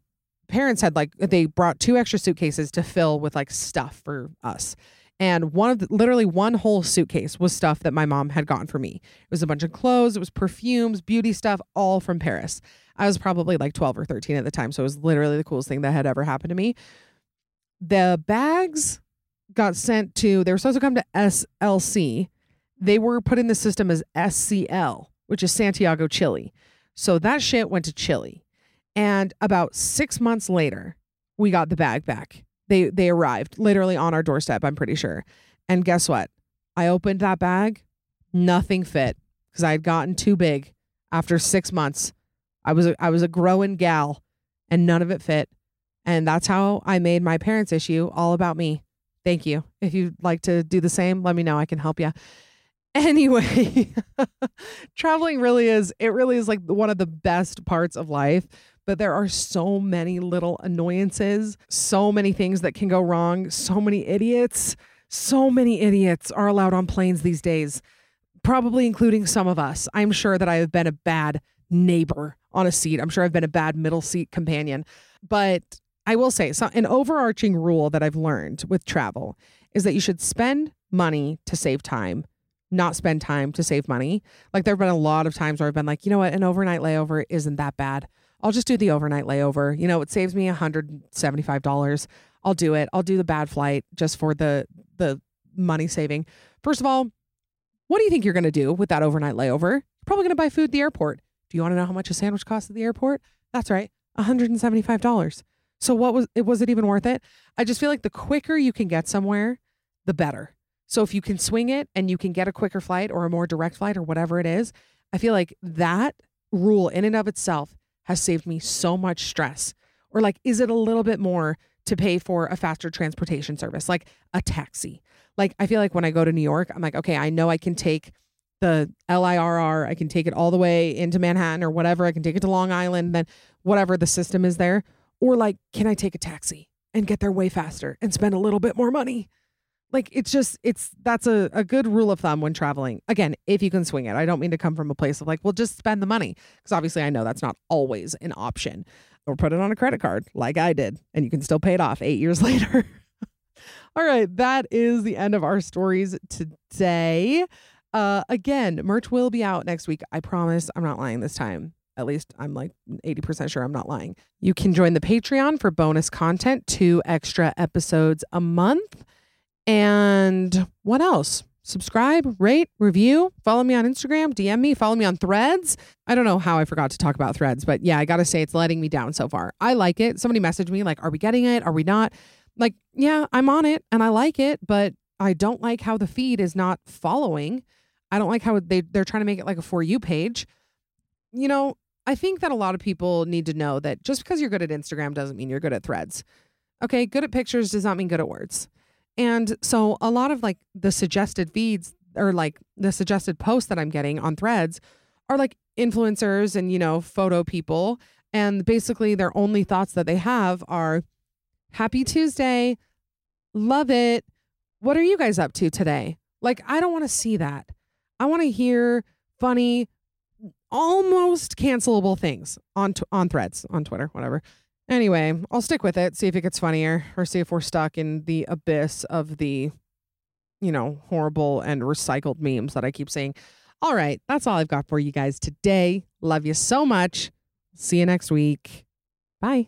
parents had like they brought two extra suitcases to fill with like stuff for us. And one of the, literally one whole suitcase was stuff that my mom had gotten for me. It was a bunch of clothes, it was perfumes, beauty stuff, all from Paris. I was probably like 12 or 13 at the time, so it was literally the coolest thing that had ever happened to me. The bags got sent to, they were supposed to come to SLC. They were put in the system as SCL, which is Santiago, Chile. So that shit went to Chile. And about six months later, we got the bag back. They they arrived literally on our doorstep, I'm pretty sure. And guess what? I opened that bag, nothing fit because I had gotten too big after six months. I was a, I was a growing gal, and none of it fit. And that's how I made my parents' issue all about me. Thank you. If you'd like to do the same, let me know. I can help you. (laughs) Anyway, (laughs) traveling really is, it really is like one of the best parts of life. But there are so many little annoyances, so many things that can go wrong, so many idiots. So many idiots are allowed on planes these days, probably including some of us. I'm sure that I have been a bad neighbor on a seat. I'm sure I've been a bad middle seat companion. But I will say so an overarching rule that I've learned with travel is that you should spend money to save time, not spend time to save money. Like there have been a lot of times where I've been like, you know what, an overnight layover isn't that bad. I'll just do the overnight layover. You know, it saves me $175. I'll do it. I'll do the bad flight just for the the money saving. First of all, what do you think you're going to do with that overnight layover? You're probably going to buy food at the airport. Do you want to know how much a sandwich costs at the airport? That's right, $175. So what was it was it even worth it? I just feel like the quicker you can get somewhere, the better. So if you can swing it and you can get a quicker flight or a more direct flight or whatever it is, I feel like that rule in and of itself has saved me so much stress. Or like is it a little bit more to pay for a faster transportation service like a taxi? Like I feel like when I go to New York, I'm like, okay, I know I can take the LIRR, I can take it all the way into Manhattan or whatever, I can take it to Long Island, then whatever the system is there. Or like, can I take a taxi and get there way faster and spend a little bit more money? Like it's just it's that's a, a good rule of thumb when traveling. Again, if you can swing it. I don't mean to come from a place of like, well, just spend the money. Because obviously I know that's not always an option. Or put it on a credit card like I did, and you can still pay it off eight years (laughs) later. All right, that is the end of our stories today. Uh, again, merch will be out next week. I promise. I'm not lying this time. At least I'm like 80% sure I'm not lying. You can join the Patreon for bonus content, two extra episodes a month. And what else? Subscribe, rate, review, follow me on Instagram, DM me, follow me on threads. I don't know how I forgot to talk about threads, but yeah, I got to say it's letting me down so far. I like it. Somebody messaged me, like, are we getting it? Are we not? Like, yeah, I'm on it and I like it, but I don't like how the feed is not following. I don't like how they, they're trying to make it like a For You page you know, I think that a lot of people need to know that just because you're good at Instagram doesn't mean you're good at threads. Okay, good at pictures does not mean good at words. And so a lot of like the suggested feeds or like the suggested posts that I'm getting on threads are like influencers and, you know, photo people. And basically their only thoughts that they have are happy Tuesday, love it. What are you guys up to today? Like, I don't want to see that. I want to hear funny, almost cancelable things on t- on threads on Twitter, whatever. Anyway, I'll stick with it, see if it gets funnier or see if we're stuck in the abyss of the you know, horrible and recycled memes that I keep saying. All right, that's all I've got for you guys today. Love you so much. See you next week. Bye.